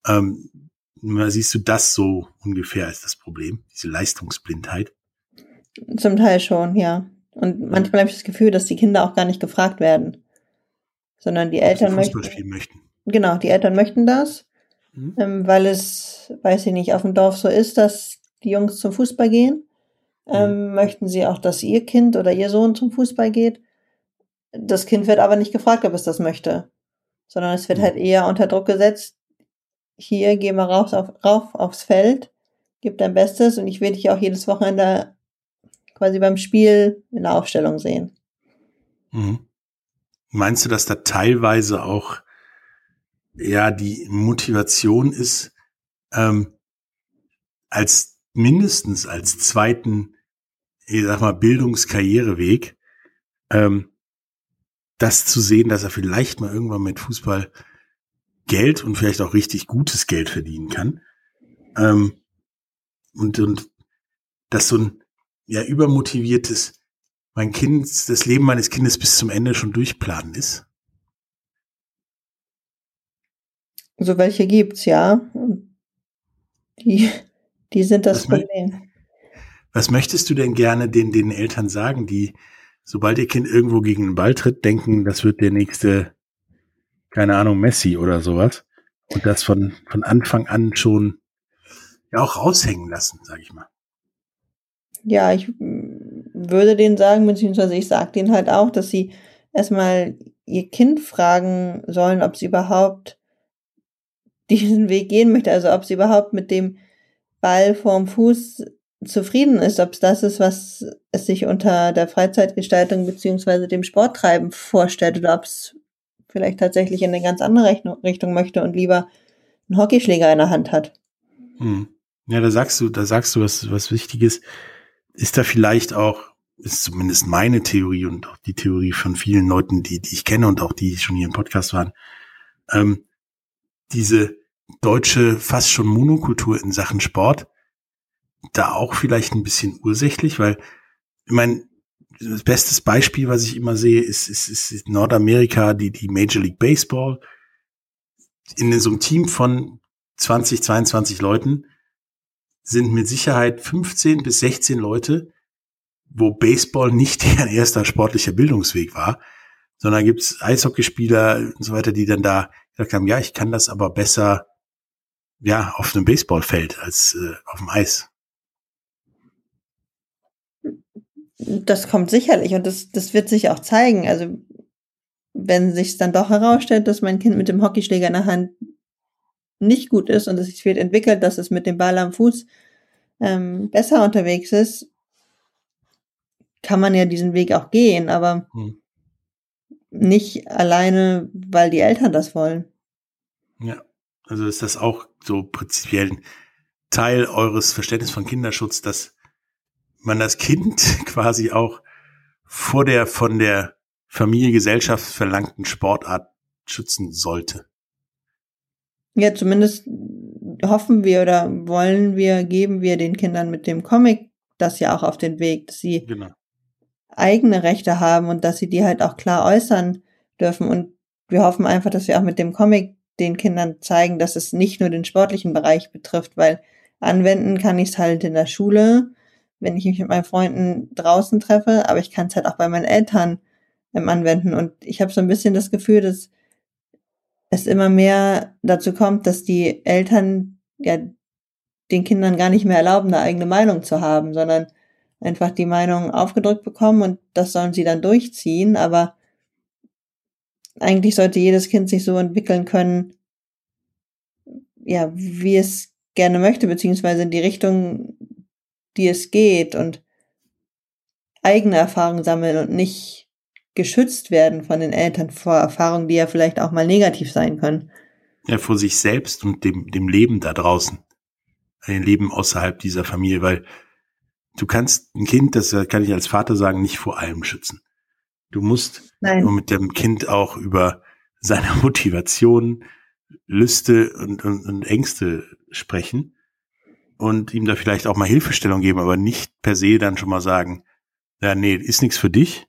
Ähm, siehst du das so ungefähr als das Problem, diese Leistungsblindheit? Zum Teil schon, ja. Und manchmal habe ich das Gefühl, dass die Kinder auch gar nicht gefragt werden, sondern die Eltern möchten, möchten. Genau, die Eltern möchten das, mhm. ähm, weil es, weiß ich nicht, auf dem Dorf so ist, dass die Jungs zum Fußball gehen. Ähm, mhm. Möchten sie auch, dass ihr Kind oder ihr Sohn zum Fußball geht. Das Kind wird aber nicht gefragt, ob es das möchte, sondern es wird mhm. halt eher unter Druck gesetzt. Hier, geh mal raus auf, rauf aufs Feld, gib dein Bestes und ich will dich auch jedes Wochenende quasi beim Spiel in der Aufstellung sehen. Mhm. Meinst du, dass da teilweise auch ja die Motivation ist, ähm, als mindestens als zweiten, ich sag mal, Bildungskarriereweg, ähm, das zu sehen, dass er vielleicht mal irgendwann mit Fußball Geld und vielleicht auch richtig gutes Geld verdienen kann. Ähm, und, und dass so ein ja übermotiviertes, mein Kind, das Leben meines Kindes bis zum Ende schon durchplanen ist? So welche gibt's, ja. Die, die sind das was Problem. Was möchtest du denn gerne den, den Eltern sagen, die, sobald ihr Kind irgendwo gegen den Ball tritt, denken, das wird der nächste, keine Ahnung, Messi oder sowas? Und das von, von Anfang an schon ja auch raushängen lassen, sag ich mal ja, ich würde denen sagen, beziehungsweise ich sage denen halt auch, dass sie erstmal ihr Kind fragen sollen, ob sie überhaupt diesen Weg gehen möchte, also ob sie überhaupt mit dem Ball vorm Fuß zufrieden ist, ob es das ist, was es sich unter der Freizeitgestaltung beziehungsweise dem Sporttreiben vorstellt oder ob es vielleicht tatsächlich in eine ganz andere Richtung möchte und lieber einen Hockeyschläger in der Hand hat. Hm. Ja, da sagst du, da sagst du was, was Wichtiges ist da vielleicht auch, ist zumindest meine Theorie und auch die Theorie von vielen Leuten, die, die ich kenne und auch die schon hier im Podcast waren, ähm, diese deutsche fast schon Monokultur in Sachen Sport da auch vielleicht ein bisschen ursächlich, weil ich meine, das beste Beispiel, was ich immer sehe, ist, ist, ist Nordamerika, die, die Major League Baseball. In so einem Team von 20, 22 Leuten sind mit Sicherheit 15 bis 16 Leute, wo Baseball nicht deren erster sportlicher Bildungsweg war, sondern gibt es Eishockeyspieler und so weiter, die dann da gesagt haben, ja, ich kann das aber besser ja auf einem Baseballfeld als äh, auf dem Eis. Das kommt sicherlich und das, das wird sich auch zeigen. Also wenn sich dann doch herausstellt, dass mein Kind mit dem Hockeyschläger in der Hand nicht gut ist und es sich wird entwickelt, dass es mit dem Ball am Fuß ähm, besser unterwegs ist, kann man ja diesen Weg auch gehen, aber hm. nicht alleine, weil die Eltern das wollen. Ja, also ist das auch so prinzipiell ein Teil eures Verständnisses von Kinderschutz, dass man das Kind quasi auch vor der von der Familie, Gesellschaft verlangten Sportart schützen sollte. Ja, zumindest hoffen wir oder wollen wir, geben wir den Kindern mit dem Comic das ja auch auf den Weg, dass sie genau. eigene Rechte haben und dass sie die halt auch klar äußern dürfen. Und wir hoffen einfach, dass wir auch mit dem Comic den Kindern zeigen, dass es nicht nur den sportlichen Bereich betrifft, weil anwenden kann ich es halt in der Schule, wenn ich mich mit meinen Freunden draußen treffe, aber ich kann es halt auch bei meinen Eltern ähm, anwenden. Und ich habe so ein bisschen das Gefühl, dass es immer mehr dazu kommt, dass die Eltern ja den Kindern gar nicht mehr erlauben, eine eigene Meinung zu haben, sondern einfach die Meinung aufgedrückt bekommen und das sollen sie dann durchziehen. Aber eigentlich sollte jedes Kind sich so entwickeln können, ja, wie es gerne möchte, beziehungsweise in die Richtung, die es geht und eigene Erfahrungen sammeln und nicht geschützt werden von den Eltern vor Erfahrungen, die ja vielleicht auch mal negativ sein können. Ja, vor sich selbst und dem, dem Leben da draußen. Dem Leben außerhalb dieser Familie, weil du kannst ein Kind, das kann ich als Vater sagen, nicht vor allem schützen. Du musst Nein. nur mit dem Kind auch über seine Motivation, Lüste und, und, und Ängste sprechen und ihm da vielleicht auch mal Hilfestellung geben, aber nicht per se dann schon mal sagen, ja, nee, ist nichts für dich,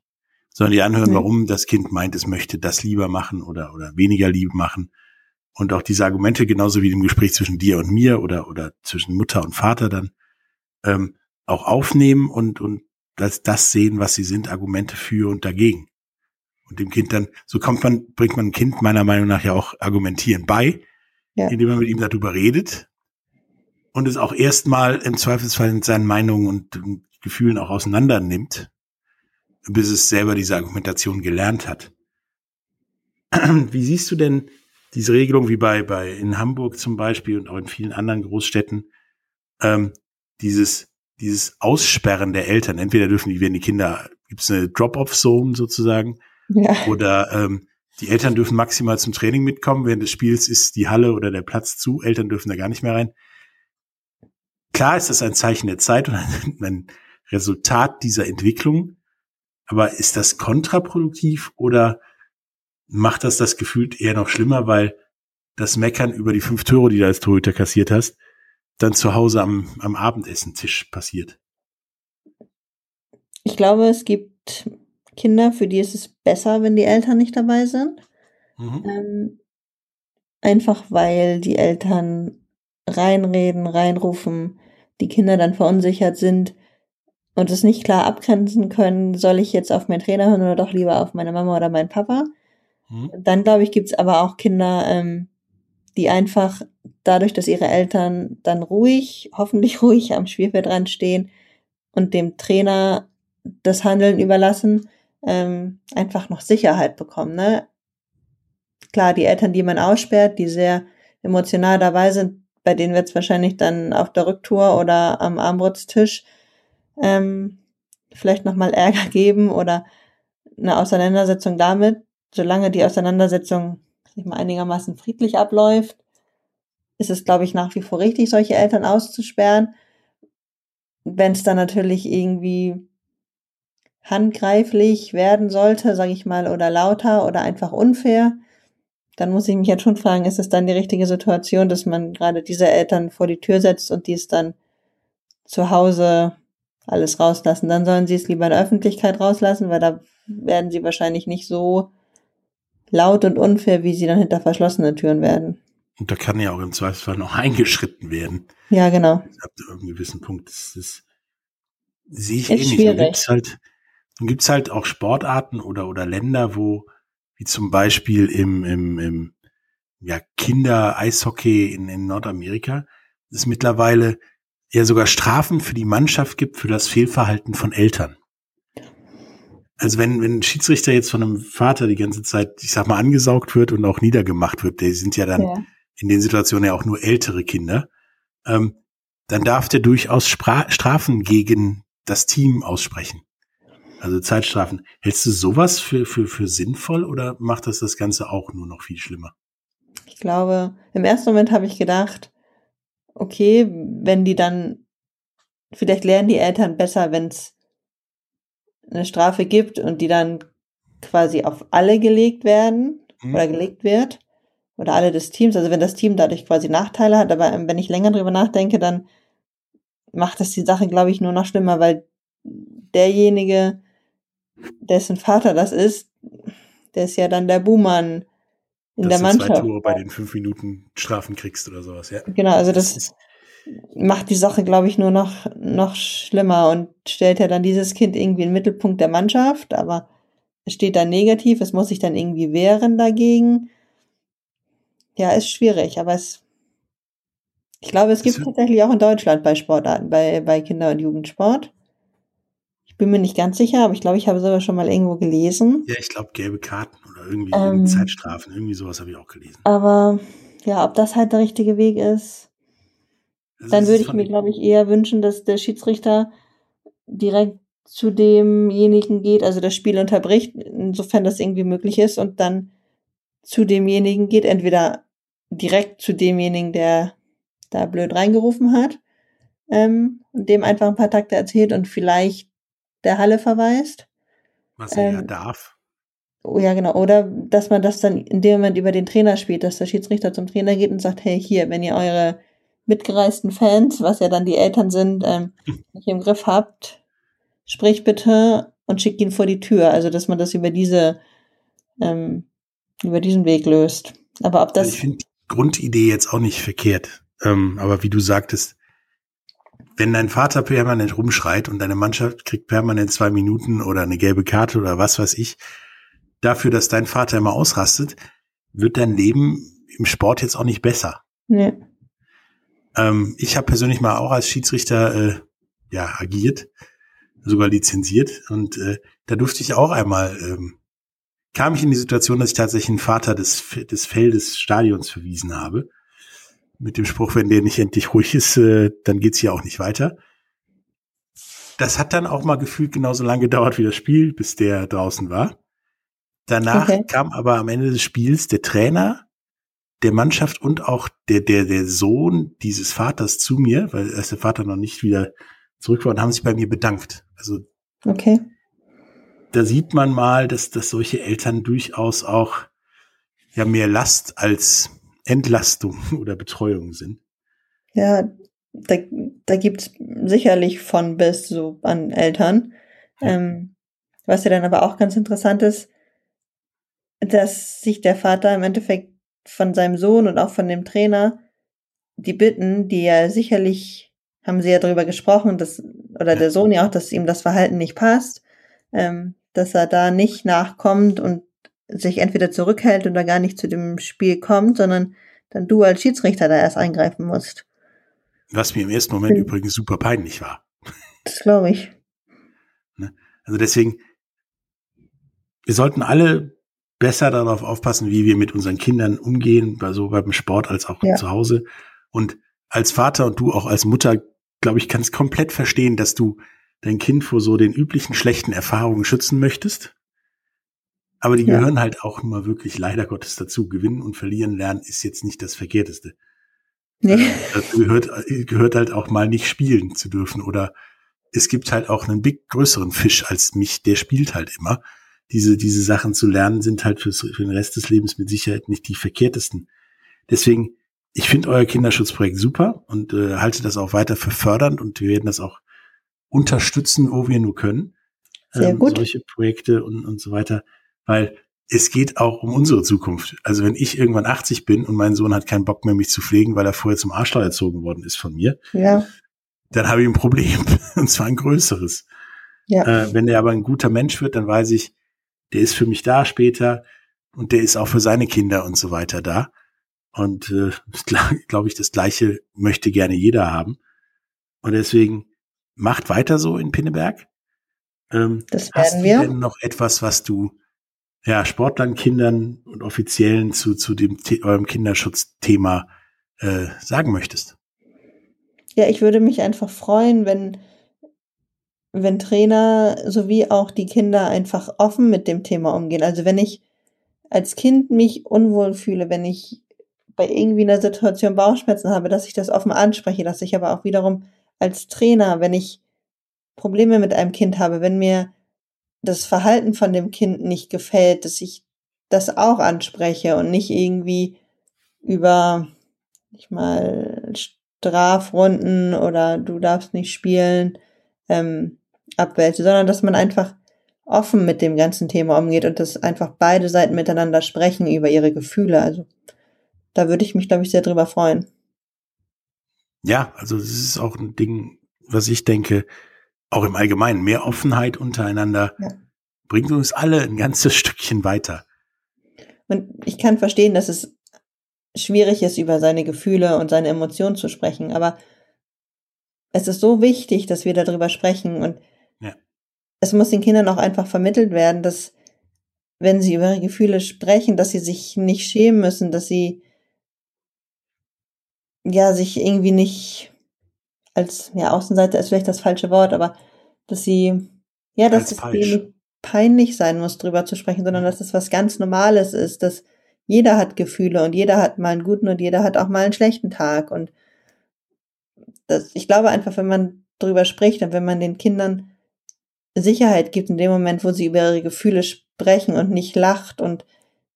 sondern die anhören, nee. warum das Kind meint, es möchte das lieber machen oder, oder weniger lieb machen. Und auch diese Argumente, genauso wie im Gespräch zwischen dir und mir oder, oder zwischen Mutter und Vater dann, ähm, auch aufnehmen und, und das, das sehen, was sie sind, Argumente für und dagegen. Und dem Kind dann, so kommt man, bringt man ein Kind meiner Meinung nach ja auch argumentieren bei, ja. indem man mit ihm darüber redet und es auch erstmal im Zweifelsfall mit seinen Meinungen und Gefühlen auch auseinander nimmt, bis es selber diese Argumentation gelernt hat. Wie siehst du denn diese Regelung wie bei, bei in Hamburg zum Beispiel und auch in vielen anderen Großstädten, ähm, dieses, dieses Aussperren der Eltern, entweder dürfen die, wenn die Kinder, gibt es eine Drop-off-Zone sozusagen, ja. oder ähm, die Eltern dürfen maximal zum Training mitkommen, während des Spiels ist die Halle oder der Platz zu, Eltern dürfen da gar nicht mehr rein. Klar ist das ein Zeichen der Zeit und ein, ein Resultat dieser Entwicklung, aber ist das kontraproduktiv oder macht das das gefühlt eher noch schlimmer, weil das Meckern über die fünf Tore, die du als Torhüter kassiert hast, dann zu Hause am, am Abendessentisch passiert? Ich glaube, es gibt Kinder, für die ist es besser, wenn die Eltern nicht dabei sind. Mhm. Ähm, einfach weil die Eltern reinreden, reinrufen, die Kinder dann verunsichert sind und es nicht klar abgrenzen können, soll ich jetzt auf meinen Trainer hören oder doch lieber auf meine Mama oder meinen Papa. Mhm. Dann, glaube ich, gibt es aber auch Kinder, ähm, die einfach dadurch, dass ihre Eltern dann ruhig, hoffentlich ruhig am Spielfeld stehen und dem Trainer das Handeln überlassen, ähm, einfach noch Sicherheit bekommen. Ne? Klar, die Eltern, die man aussperrt, die sehr emotional dabei sind, bei denen wird es wahrscheinlich dann auf der Rücktour oder am Armbrutstisch ähm, vielleicht nochmal Ärger geben oder eine Auseinandersetzung damit. Solange die Auseinandersetzung sich mal einigermaßen friedlich abläuft, ist es, glaube ich, nach wie vor richtig, solche Eltern auszusperren. Wenn es dann natürlich irgendwie handgreiflich werden sollte, sage ich mal, oder lauter oder einfach unfair, dann muss ich mich jetzt schon fragen, ist es dann die richtige Situation, dass man gerade diese Eltern vor die Tür setzt und die es dann zu Hause alles rauslassen. Dann sollen sie es lieber in der Öffentlichkeit rauslassen, weil da werden sie wahrscheinlich nicht so laut und unfair, wie sie dann hinter verschlossenen Türen werden. Und da kann ja auch im Zweifelsfall noch eingeschritten werden. Ja, genau. Ab einem gewissen Punkt. Das, das sehe ich ist eh nicht. Dann gibt's halt, dann gibt's halt auch Sportarten oder, oder Länder, wo wie zum Beispiel im, im, im ja, Kinder-Eishockey in, in Nordamerika, es mittlerweile ja sogar Strafen für die Mannschaft gibt für das Fehlverhalten von Eltern. Also wenn, wenn ein Schiedsrichter jetzt von einem Vater die ganze Zeit, ich sag mal, angesaugt wird und auch niedergemacht wird, die sind ja dann ja. in den Situationen ja auch nur ältere Kinder, ähm, dann darf der durchaus Spra Strafen gegen das Team aussprechen. Also Zeitstrafen. Hältst du sowas für, für, für sinnvoll oder macht das das Ganze auch nur noch viel schlimmer? Ich glaube, im ersten Moment habe ich gedacht, okay, wenn die dann, vielleicht lernen die Eltern besser, wenn es eine Strafe gibt und die dann quasi auf alle gelegt werden mhm. oder gelegt wird oder alle des Teams, also wenn das Team dadurch quasi Nachteile hat, aber wenn ich länger drüber nachdenke, dann macht das die Sache, glaube ich, nur noch schlimmer, weil derjenige, dessen Vater das ist, der ist ja dann der Buhmann in Dass der du zwei Mannschaft. Tore bei den fünf Minuten Strafen kriegst oder sowas, ja. Genau, also das macht die Sache, glaube ich, nur noch, noch schlimmer und stellt ja dann dieses Kind irgendwie in den Mittelpunkt der Mannschaft, aber es steht dann negativ, es muss sich dann irgendwie wehren dagegen. Ja, ist schwierig, aber es, ich glaube, es gibt Es- tatsächlich auch in Deutschland bei Sportarten, bei, bei Kinder- und Jugendsport. Bin mir nicht ganz sicher, aber ich glaube, ich habe sogar schon mal irgendwo gelesen. Ja, ich glaube, gelbe Karten oder irgendwie Ähm. Zeitstrafen, irgendwie sowas habe ich auch gelesen. Aber ja, ob das halt der richtige Weg ist, Also dann würde ich mir, glaube ich, eher wünschen, dass der Schiedsrichter direkt zu demjenigen geht, also das Spiel unterbricht, insofern das irgendwie möglich ist, und dann zu demjenigen geht, entweder direkt zu demjenigen, der da blöd reingerufen hat, ähm, und dem einfach ein paar Takte erzählt und vielleicht der Halle verweist. was er ja ähm, darf. Oh ja, genau. Oder dass man das dann in dem Moment über den Trainer spielt, dass der Schiedsrichter zum Trainer geht und sagt, hey, hier, wenn ihr eure mitgereisten Fans, was ja dann die Eltern sind, ähm, nicht im Griff habt, sprich bitte und schickt ihn vor die Tür. Also, dass man das über diese, ähm, über diesen Weg löst. Aber ob Also das, ich finde die Grundidee jetzt auch nicht verkehrt. Ähm, aber wie du sagtest, wenn dein Vater permanent rumschreit und deine Mannschaft kriegt permanent zwei Minuten oder eine gelbe Karte oder was weiß ich, dafür, dass dein Vater immer ausrastet, wird dein Leben im Sport jetzt auch nicht besser. nee, Ähm, ich habe persönlich mal auch als Schiedsrichter äh, ja agiert, sogar lizenziert und äh, da durfte ich auch einmal ähm, kam ich in die Situation, dass ich tatsächlich einen Vater des des Feldes Stadions verwiesen habe mit dem Spruch, wenn der nicht endlich ruhig ist, äh, dann geht's hier auch nicht weiter. Das hat dann auch mal gefühlt genauso lange gedauert wie das Spiel, bis der draußen war. Danach Okay. kam aber am Ende des Spiels der Trainer der Mannschaft und auch der, der, der Sohn dieses Vaters zu mir, weil erst der Vater noch nicht wieder zurück war und haben sich bei mir bedankt. Also okay. da sieht man mal, dass, dass solche Eltern durchaus auch ja mehr Last als Entlastung oder Betreuung sind. Ja, da, da gibt's sicherlich von bis so an Eltern. Ähm, was ja dann aber auch ganz interessant ist, dass sich der Vater im Endeffekt von seinem Sohn und auch von dem Trainer die Bitten, die ja sicherlich, haben sie ja darüber gesprochen, dass, oder Ja. der Sohn ja auch, dass ihm das Verhalten nicht passt, ähm, dass er da nicht nachkommt und sich entweder zurückhält oder gar nicht zu dem Spiel kommt, sondern dann du als Schiedsrichter da erst eingreifen musst. Was mir im ersten Moment Mhm. übrigens super peinlich war. Das glaube ich. Also deswegen, wir sollten alle besser darauf aufpassen, wie wir mit unseren Kindern umgehen, bei so beim Sport als auch Ja. zu Hause. Und als Vater und du auch als Mutter, glaube ich, kannst komplett verstehen, dass du dein Kind vor so den üblichen schlechten Erfahrungen schützen möchtest. Aber die Ja. gehören halt auch immer wirklich leider Gottes dazu. Gewinnen und verlieren lernen ist jetzt nicht das Verkehrteste. Nee. Dazu gehört, gehört halt auch mal nicht spielen zu dürfen oder es gibt halt auch einen big größeren Fisch als mich, der spielt halt immer. Diese, diese Sachen zu lernen sind halt fürs, für den Rest des Lebens mit Sicherheit nicht die verkehrtesten. Deswegen, ich finde euer Kinderschutzprojekt super und äh, halte das auch weiter für fördernd und wir werden das auch unterstützen, wo wir nur können. Ähm, Sehr gut. Solche Projekte und, und so weiter, weil es geht auch um unsere Zukunft. Also wenn ich irgendwann 80 bin und mein Sohn hat keinen Bock mehr, mich zu pflegen, weil er vorher zum Arschloch erzogen worden ist von mir, Ja, dann habe ich ein Problem. Und zwar ein größeres. ja, Äh, wenn der aber ein guter Mensch wird, dann weiß ich, der ist für mich da später und der ist auch für seine Kinder und so weiter da. Und äh, glaube ich, das Gleiche möchte gerne jeder haben. Und deswegen macht weiter so in Pinneberg. Ähm, Das hast werden du wir. denn noch etwas, was du ja, Sportlern, Kindern und Offiziellen zu, zu dem eurem Kinderschutzthema äh, sagen möchtest? Ja, ich würde mich einfach freuen, wenn, wenn Trainer sowie auch die Kinder einfach offen mit dem Thema umgehen. Also wenn ich als Kind mich unwohl fühle, wenn ich bei irgendwie einer Situation Bauchschmerzen habe, dass ich das offen anspreche, dass ich aber auch wiederum als Trainer, wenn ich Probleme mit einem Kind habe, wenn mir das Verhalten von dem Kind nicht gefällt, dass ich das auch anspreche und nicht irgendwie über, ich mal, Strafrunden oder du darfst nicht spielen, ähm, abwälze, sondern dass man einfach offen mit dem ganzen Thema umgeht und dass einfach beide Seiten miteinander sprechen über ihre Gefühle. Also da würde ich mich, glaube ich, sehr drüber freuen. Ja, also das ist auch ein Ding, was ich denke, auch im Allgemeinen, mehr Offenheit untereinander ja. bringt uns alle ein ganzes Stückchen weiter. Und ich kann verstehen, dass es schwierig ist, über seine Gefühle und seine Emotionen zu sprechen, aber es ist so wichtig, dass wir darüber sprechen und ja. es muss den Kindern auch einfach vermittelt werden, dass wenn sie über ihre Gefühle sprechen, dass sie sich nicht schämen müssen, dass sie ja sich irgendwie nicht als ja Außenseiter ist vielleicht das falsche Wort, aber dass sie ja, dass es nicht peinlich sein muss, drüber zu sprechen, sondern dass es was ganz Normales ist, dass jeder hat Gefühle und jeder hat mal einen guten und jeder hat auch mal einen schlechten Tag und das, ich glaube einfach, wenn man drüber spricht und wenn man den Kindern Sicherheit gibt in dem Moment, wo sie über ihre Gefühle sprechen und nicht lacht und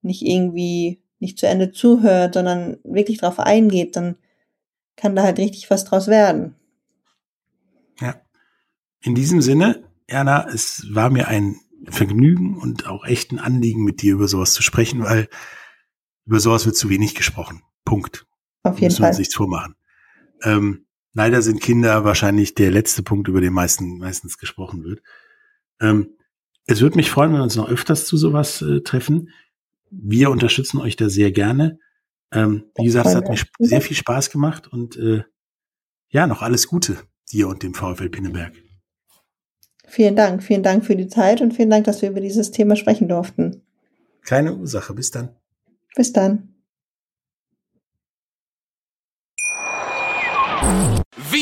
nicht irgendwie nicht zu Ende zuhört, sondern wirklich darauf eingeht, dann kann da halt richtig was draus werden. In diesem Sinne, Erna, es war mir ein Vergnügen und auch echt ein Anliegen, mit dir über sowas zu sprechen, weil über sowas wird zu wenig gesprochen. Punkt. Auf jeden Müssen Fall. Müssen wir uns nichts vormachen. Ähm, Leider sind Kinder wahrscheinlich der letzte Punkt, über den meisten, meistens gesprochen wird. Ähm, es würde mich freuen, wenn wir uns noch öfters zu sowas äh, treffen. Wir unterstützen euch da sehr gerne. Ähm, wie gesagt, es hat mir sehr viel Spaß gemacht und äh, ja, noch alles Gute dir und dem VfL Pinneberg. Vielen Dank, vielen Dank für die Zeit und vielen Dank, dass wir über dieses Thema sprechen durften. Keine Ursache, bis dann. Bis dann.